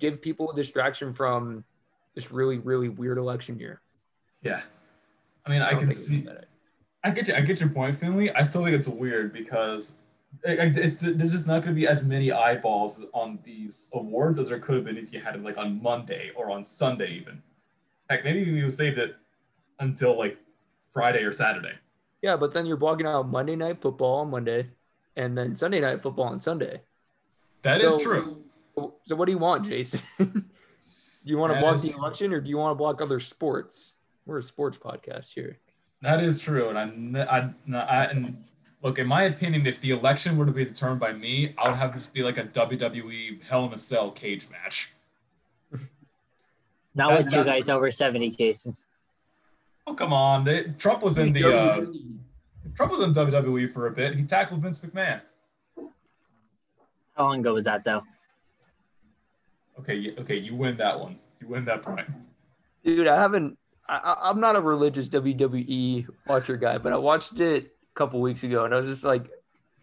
give people a distraction from this really, really weird election year. Yeah. I mean, I, don't can see. I get you. I get your point, Finley. I still think it's weird because it- it- it's there's just not going to be as many eyeballs on these awards as there could have been if you had it like on Monday or on Sunday even. Heck, maybe you saved it until like Friday or Saturday. Yeah, but then you're blogging out Monday night football on Monday and then Sunday night football on Sunday. That is So- true. So what do you want, Jason? do you want to block the true. election or do you want to block other sports? We're a sports podcast here. That is true, and I, n- I, n- I- and look, in my opinion, if the election were to be determined by me, I would have this be like a WWE Hell in a Cell cage match. Not That- with you that- guys over 70, Jason. Oh come on, they, Trump was in the uh, Trump was in WWE for a bit. He tackled Vince McMahon. How long ago was that, though? Okay, okay, you win that one. You win that point. Dude, I haven't. I, I'm not a religious WWE watcher guy, but I watched it a couple weeks ago, and I was just like,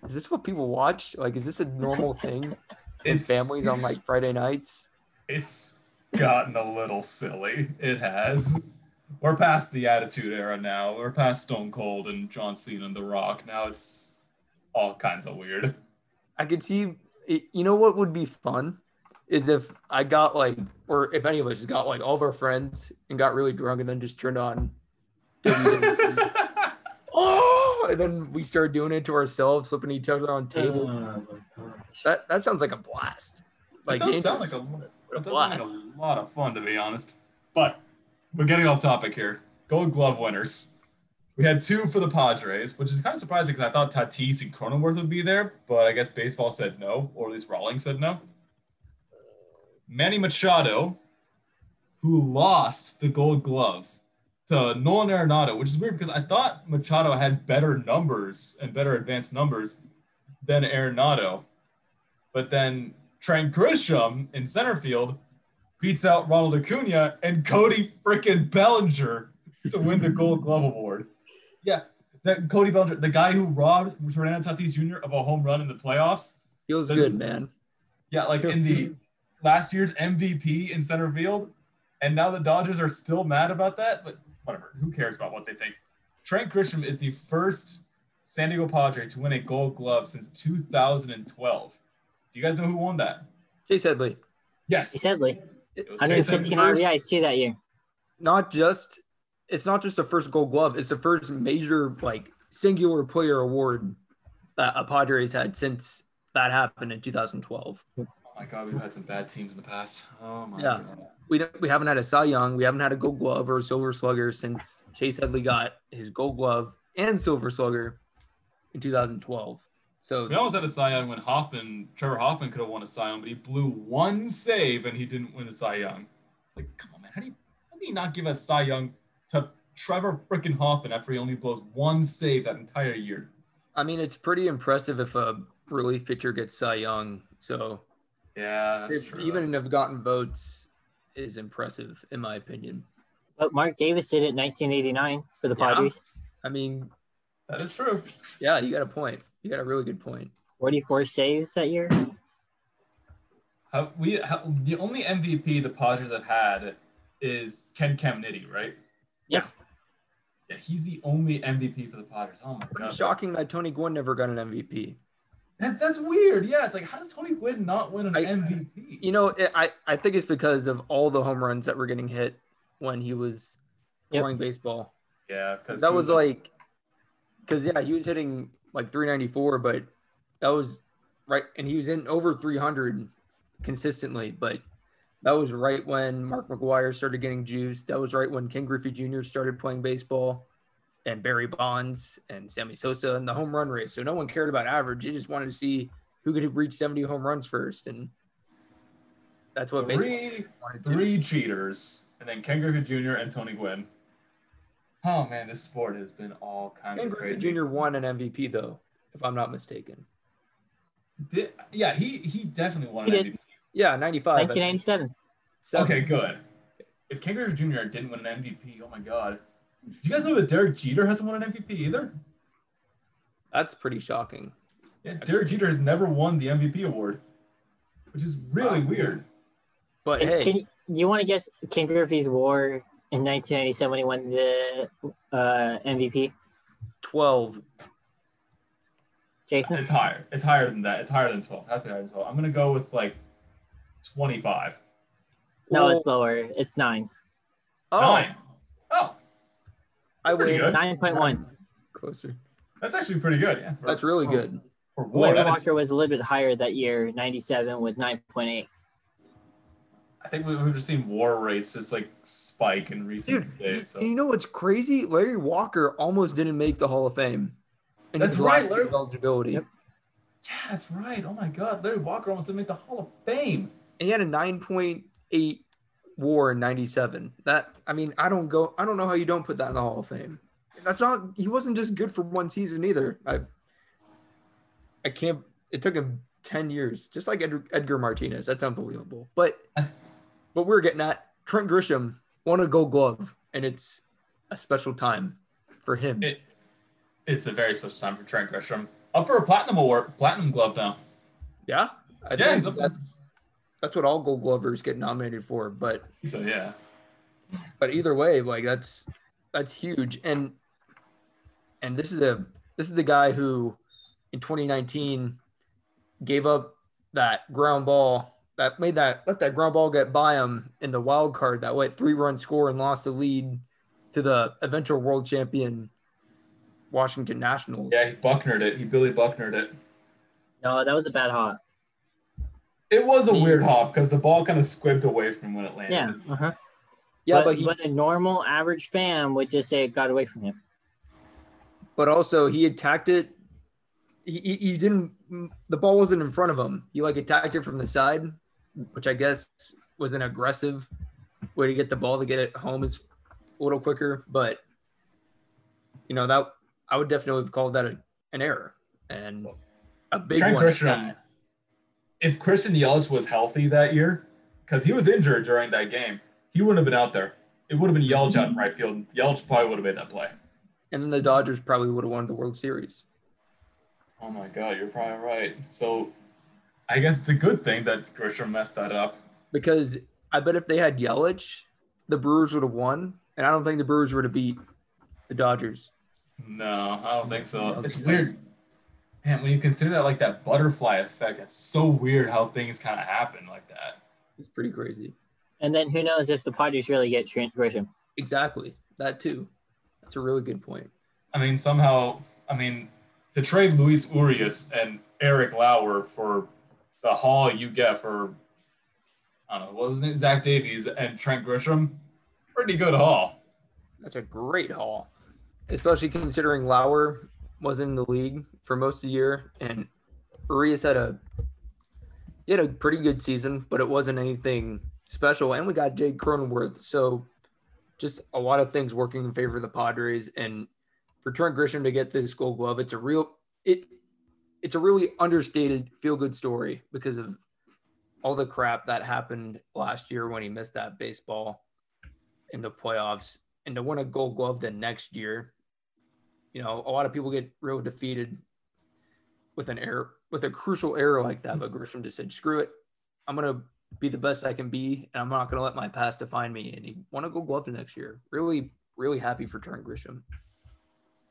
is this what people watch? Like, is this a normal thing in families on like Friday nights? it's gotten a little silly. It has. We're past the Attitude Era now. We're past Stone Cold and John Cena and The Rock. Now it's all kinds of weird. I could see. You know what would be fun is if I got like, or if any of us just got like all of our friends and got really drunk and then just turned on. Oh, and then we started doing it to ourselves, flipping each other on oh, tables. That that sounds like a blast. Like, it does sound like a, it does sound like a lot of fun, to be honest. But we're getting off topic here. Gold Glove winners. We had two for the Padres, which is kind of surprising because I thought Tatis and Cronenworth would be there, but I guess baseball said no, or at least Rawlings said no. Manny Machado, who lost the Gold Glove to Nolan Arenado, which is weird because I thought Machado had better numbers and better advanced numbers than Arenado. But then Trent Grisham in center field beats out Ronald Acuna and Cody frickin' Bellinger to win the Gold Glove Award. Yeah, that Cody Bellinger, the guy who robbed Fernando Tatis Jr. of a home run in the playoffs. Feels good, man. Yeah, like in the last year's MVP in center field. And now the Dodgers are still mad about that, but whatever. Who cares about what they think? Trent Grisham is the first San Diego Padre to win a gold glove since 2012. Do you guys know who won that? Chase Headley. Yes. He said like It was 115 Jason First- RBIs too that year. Not just it's not just the first gold glove, it's the first major like singular player award that a Padres had since that happened in 2012. Hmm. Oh my God, we've had some bad teams in the past. Oh my Yeah. God. We don't, we haven't had a Cy Young, we haven't had a Gold Glove or a Silver Slugger since Chase Headley got his Gold Glove and Silver Slugger in 2012. So We almost had a Cy Young when Hoffman, Trevor Hoffman could have won a Cy Young, but he blew one save and he didn't win a Cy Young. It's like, come on, man. How do you, how do you not give a Cy Young to Trevor freaking Hoffman after he only blows one save that entire year? I mean, it's pretty impressive if a relief pitcher gets Cy Young. So Yeah, that's if- true. even if gotten votes is impressive in my opinion. But Mark Davis did it in 1989 for the Yeah. Padres. I mean, that is true. yeah, you got a point. You got a really good point. 44 saves that year. Have we have, the only MVP the Padres have had is Ken Caminiti, right? Yeah. Yeah, he's the only MVP for the Padres. Oh my Pretty god. shocking that Tony Gwynn never got an MVP. That, that's weird. Yeah, it's like how does Tony Gwynn not win an I- MVP? You know, I I think it's because of all the home runs that were getting hit when he was Yep. playing baseball. yeah, because That was like, because yeah, he was hitting like 394, but that was right, and he was in over 300 consistently. But that was right when Mark McGwire started getting juiced. That was right when Ken Griffey Jr. started playing baseball, and Barry Bonds and Sammy Sosa in the home run race. So no one cared about average. They just wanted to see who could reach 70 home runs first, and that's what baseball three to. three cheaters, and then Ken Griffey Jr. and Tony Gwynn. Oh man, this sport has been all kinds Ken of Griffey crazy. Jr. won an MVP though, if I'm not mistaken. Did, yeah, he he definitely won an did. MVP. Yeah, 95. 1997. Okay, good. If Ken Griffey Jr. didn't win an MVP, oh my god. Do you guys know that Derek Jeter hasn't won an MVP either? That's pretty shocking. Yeah, Derek Jeter has never won the MVP award, which is really Wow. weird. But hey, Can you want to guess Ken Griffey's WAR in 1997 when he won the uh, MVP? 12. Jason, It's higher. It's higher than that. It's higher than 12. It has to be higher than 12. I'm gonna go with like 25. no, Well, it's lower. It's nine. oh, Nine. I pretty win. Nine point one. Closer. that's actually pretty good. Yeah. For- That's really for- good. For war, Larry that is- Walker was a little bit higher that year, 97 with 9.8. I think we- we've just seen war rates just like spike in recent Dude, days. So. you know what's crazy? Larry Walker almost didn't make the Hall of Fame. in That's right, Larry- eligibility. Yep. Yeah, that's right. Oh my God, Larry Walker almost didn't make the Hall of Fame. And he had a 9.8 war in 97. That, I mean, I don't go, I don't know how you don't put that in the Hall of Fame. That's not, he wasn't just good for one season either. I, I can't, it took him 10 years, just like Edgar, Edgar Martinez. That's unbelievable. But, but we're getting at Trent Grisham won a gold glove, and it's a special time for him. It, it's a very special time for Trent Grisham. up for a platinum award, platinum glove now. Yeah, I Yeah, he's think up- that's that's what all Gold Glovers get nominated for. But So yeah, but either way, like that's that's huge. And and this is a this is the guy who in 2019 gave up that ground ball that made that let that ground ball get by him in the wild card that went three run score and lost the lead to the eventual world champion Washington Nationals. yeah, he Bucknered it. He Billy Bucknered it. No, that was a bad hop. It was a He- weird hop because the ball kind of squibbed away from when it landed. Yeah. Uh-huh. yeah, but, but he but a normal average fan would just say it got away from him. but also he attacked it. He, he, he didn't. The ball wasn't in front of him. He like attacked it from the side, which I guess was an aggressive way to get the ball to get it home is a little quicker. But you know that I would definitely have called that a, an error and a big Trent one. at Grisham, that. If Christian Yelich was healthy that year, because he was injured during that game, he wouldn't have been out there. It would have been Yelich out in right field. Yelich probably would have made that play. And then the Dodgers probably would have won the World Series. Oh my God, you're probably right. So I guess it's a good thing that Grisham messed that up. because I bet if they had Yelich, the Brewers would have won, and I don't think the Brewers would have beat the Dodgers. No, I don't think so. It's weird. Man, when you consider that like that butterfly effect, that's so weird how things kind of happen like that. It's pretty crazy. And then who knows if the Padres really get Trent Grisham? Exactly, that too. That's a really good point. I mean, somehow, I mean, to trade Luis Urias and Eric Lauer for the haul you get for, I don't know, what was it, Zach Davies and Trent Grisham, pretty good haul. That's a great haul, especially considering Lauer was in the league for most of the year, and Urias had a he had a pretty good season, but it wasn't anything special. And we got Jake Cronenworth, so just a lot of things working in favor of the Padres. And for Trent Grisham to get this Gold Glove, it's a real it it's a really understated feel good story because of all the crap that happened last year when he missed that baseball in the playoffs and to win a gold glove the next year you know a lot of people get real defeated with an error with a crucial error like that but grisham just said screw it. I'm gonna be the best i can be and i'm not gonna let my past define me. And he won a gold glove the next year. Really really happy for Trent grisham.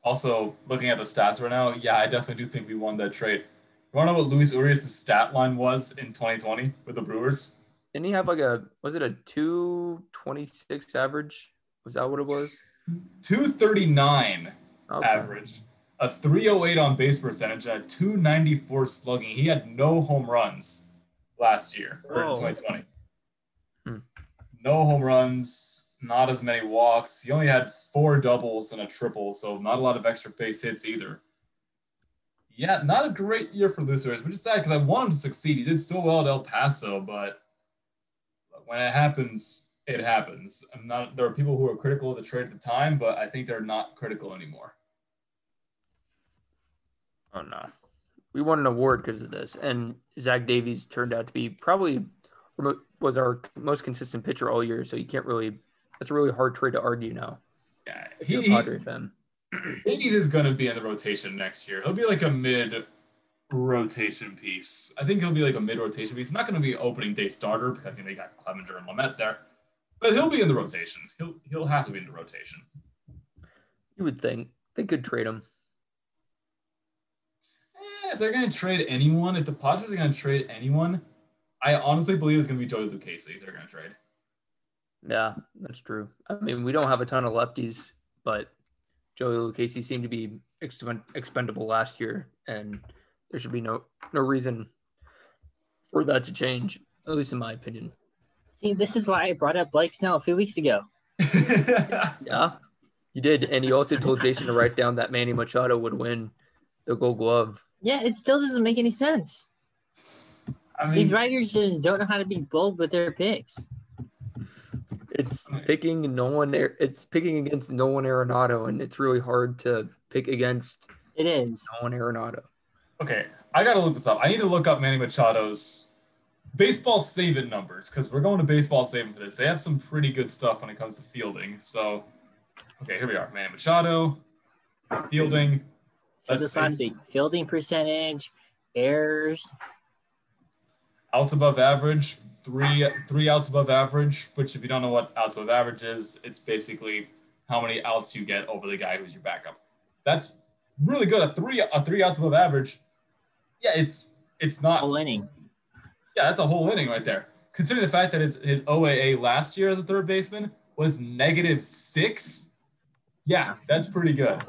Also, looking at the stats right now, yeah, I definitely do think we won that trade. You want to know what Luis Urias' stat line was in 2020 with the Brewers? didn't he have like a was it a 226 average? Was that what it was? 239 Okay. average, a 308 on base percentage, a 294 slugging. He had no home runs last year or in Whoa. 2020. Hmm. No home runs, not as many walks. He only had four doubles and a triple, so not a lot of extra base hits either. Yeah, not a great year for Lucers, which is sad because I want him to succeed. He did so well at El Paso, but when it happens, it happens. I'm not. There are people who are critical of the trade at the time, but I think they're not critical anymore. Oh no, we won an award because of this, and Zach Davies turned out to be probably was our most consistent pitcher all year. So you can't really. That's a really hard trade to argue now. Yeah, If he, you're a he Padre fan. Davies is going to be in the rotation next year. He'll be like a mid rotation piece. I think he'll be like a mid rotation piece. He's not going to be opening day starter because you know you got Clevinger and Lamet there, but he'll be in the rotation. He'll he'll have to be in the rotation. You would think they could trade him. Eh, if they're going to trade anyone, if the Padres are going to trade anyone, I honestly believe it's going to be Joey Lucchesi. If they're going to trade. Yeah, that's true. I mean, we don't have a ton of lefties, but Joey Lucchesi seemed to be expend- expendable last year, and there should be no no reason for that to change, at least in my opinion. See, this is why I brought up Blake Snell a few weeks ago. Yeah, you did, and you also told Jason to write down that Manny Machado would win the Gold Glove. Yeah, it still doesn't make any sense. I These writers just don't know how to be bold with their picks. It's picking no one. It's picking against Nolan Arenado, and it's really hard to pick against It is. Nolan Arenado. okay, I got to look this up. I need to look up Manny Machado's Baseball Savant numbers because we're going to Baseball Savant for this. They have some pretty good stuff when it comes to fielding. So, okay, here we are. Manny Machado, fielding. Let's this last see. week. Fielding percentage, errors. outs above average, three three outs above average. Which, if you don't know what outs above average is, it's basically how many outs you get over the guy who's your backup. That's really good. A three a three outs above average. Yeah, it's it's not. Whole inning. Yeah, that's a whole inning right there. Considering the fact that his his OAA last year as a third baseman was negative six. Yeah, that's pretty good.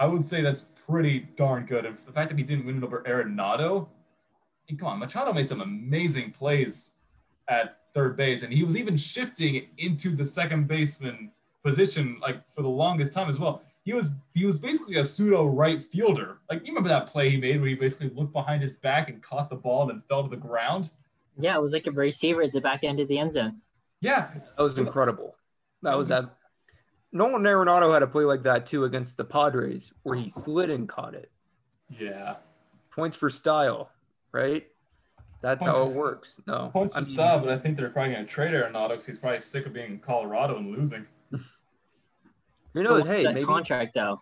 I would say that's pretty darn good. And the fact that he didn't win it over Arenado, I mean, come on, Machado made some amazing plays at third base, and he was even shifting into the second baseman position like for the longest time as well. He was he was basically a pseudo right fielder. Like you remember that play he made where he basically looked behind his back and caught the ball and then fell to the ground. Yeah, it was like a receiver at the back end of the end zone. Yeah, That was incredible. That was that. Nolan Arenado had a play like that too against the Padres, where he slid and caught it. yeah. Points for style, right? That's Points how it style. works. No, Points I to mean, style, but I think they're probably going to trade Arenado because he's probably sick of being in Colorado and losing. Who But knows? what's Hey, that maybe contract though.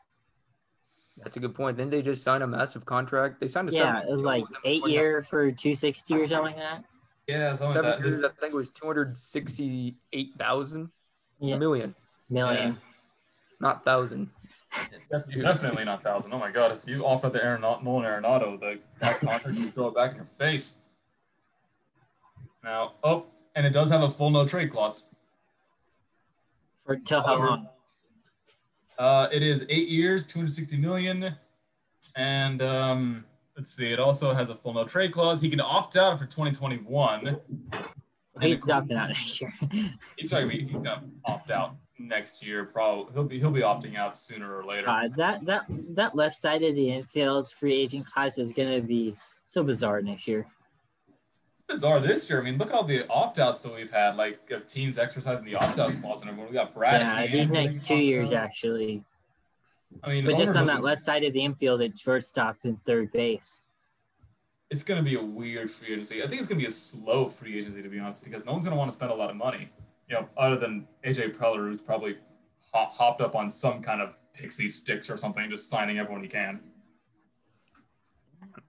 that's a good point. Then they just signed a massive contract. They signed a Yeah, seven- it was like eight year for two sixty or something like that. Yeah, something seven like that. years, I think it was two hundred sixty-eight thousand Yeah, million, million. not thousand. Def- Definitely not thousand. Oh my god! If you offer the Aaron Nolan Arenado the that contract, you throw it back in your face. Now, oh, and it does have a full no trade clause. For till how long? Uh, it is eight years, 260 million, and um, let's see. It also has a full no trade clause. He can opt out for 2021. He's And adopting out next year. He's not he's gonna opt out next year. Probably he'll be he'll be opting out sooner or later. Uh, that that that left side of the infield free agent class is gonna be so bizarre next year. bizarre this year. I mean, look at all the opt outs that we've had, like of teams exercising the opt out clause and everyone. We got Brad. yeah, these next two years out. actually, I mean, but just on that left side of the infield at shortstop and third base. it's going to be a weird free agency. I think it's going to be a slow free agency, to be honest, because no one's going to want to spend a lot of money. You know, other than AJ Preller, who's probably hop, hopped up on some kind of pixie sticks or something, just signing everyone he can.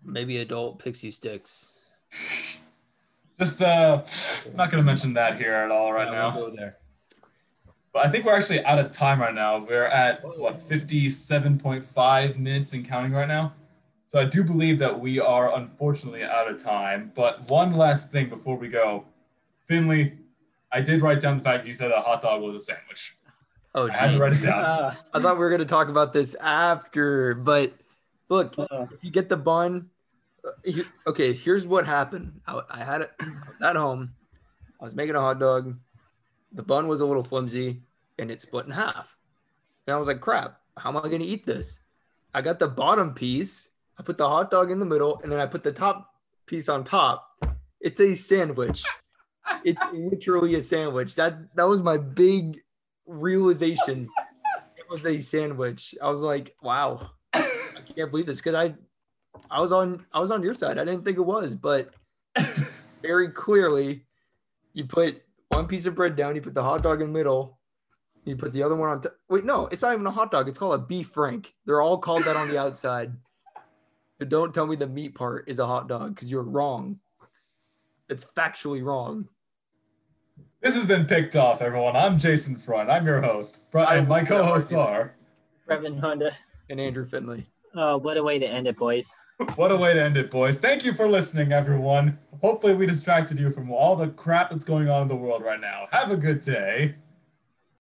Maybe adult pixie sticks. Just uh, I'm not going to mention that here at all right Yeah, now. we'll go there. But I think we're actually out of time right now. We're at what 57.5 minutes and counting right now. So I do believe that we are unfortunately out of time. But one last thing before we go, Finley, I did write down the fact you said a hot dog was a sandwich. Oh, I had to dang. write it down. Uh, I thought we were going to talk about this after, but look, uh, if you get the bun, uh, okay, here's what happened. I, I had it at home. I was making a hot dog. The bun was a little flimsy and it split in half. And I was like, crap, how am I going to eat this? I got the bottom piece. I put the hot dog in the middle and then I put the top piece on top. It's a sandwich. It's literally a sandwich. That that was my big realization. It was a sandwich. I was like, wow. I can't believe this because I I was on I was on your side. I didn't think it was, but very clearly you put one piece of bread down, you put the hot dog in the middle, you put the other one on top. Wait, no, it's not even a hot dog. It's called a beef frank. They're all called that on the outside. So don't tell me the meat part is a hot dog because you're wrong. It's factually wrong. This has been picked off, everyone. I'm Jason Front. I'm your host. And my co-hosts are. Brevin Honda. And Andrew Finley. Oh, uh, what a way to end it, boys. What a way to end it, boys. Thank you for listening, everyone. Hopefully, we distracted you from all the crap that's going on in the world right now. Have a good day.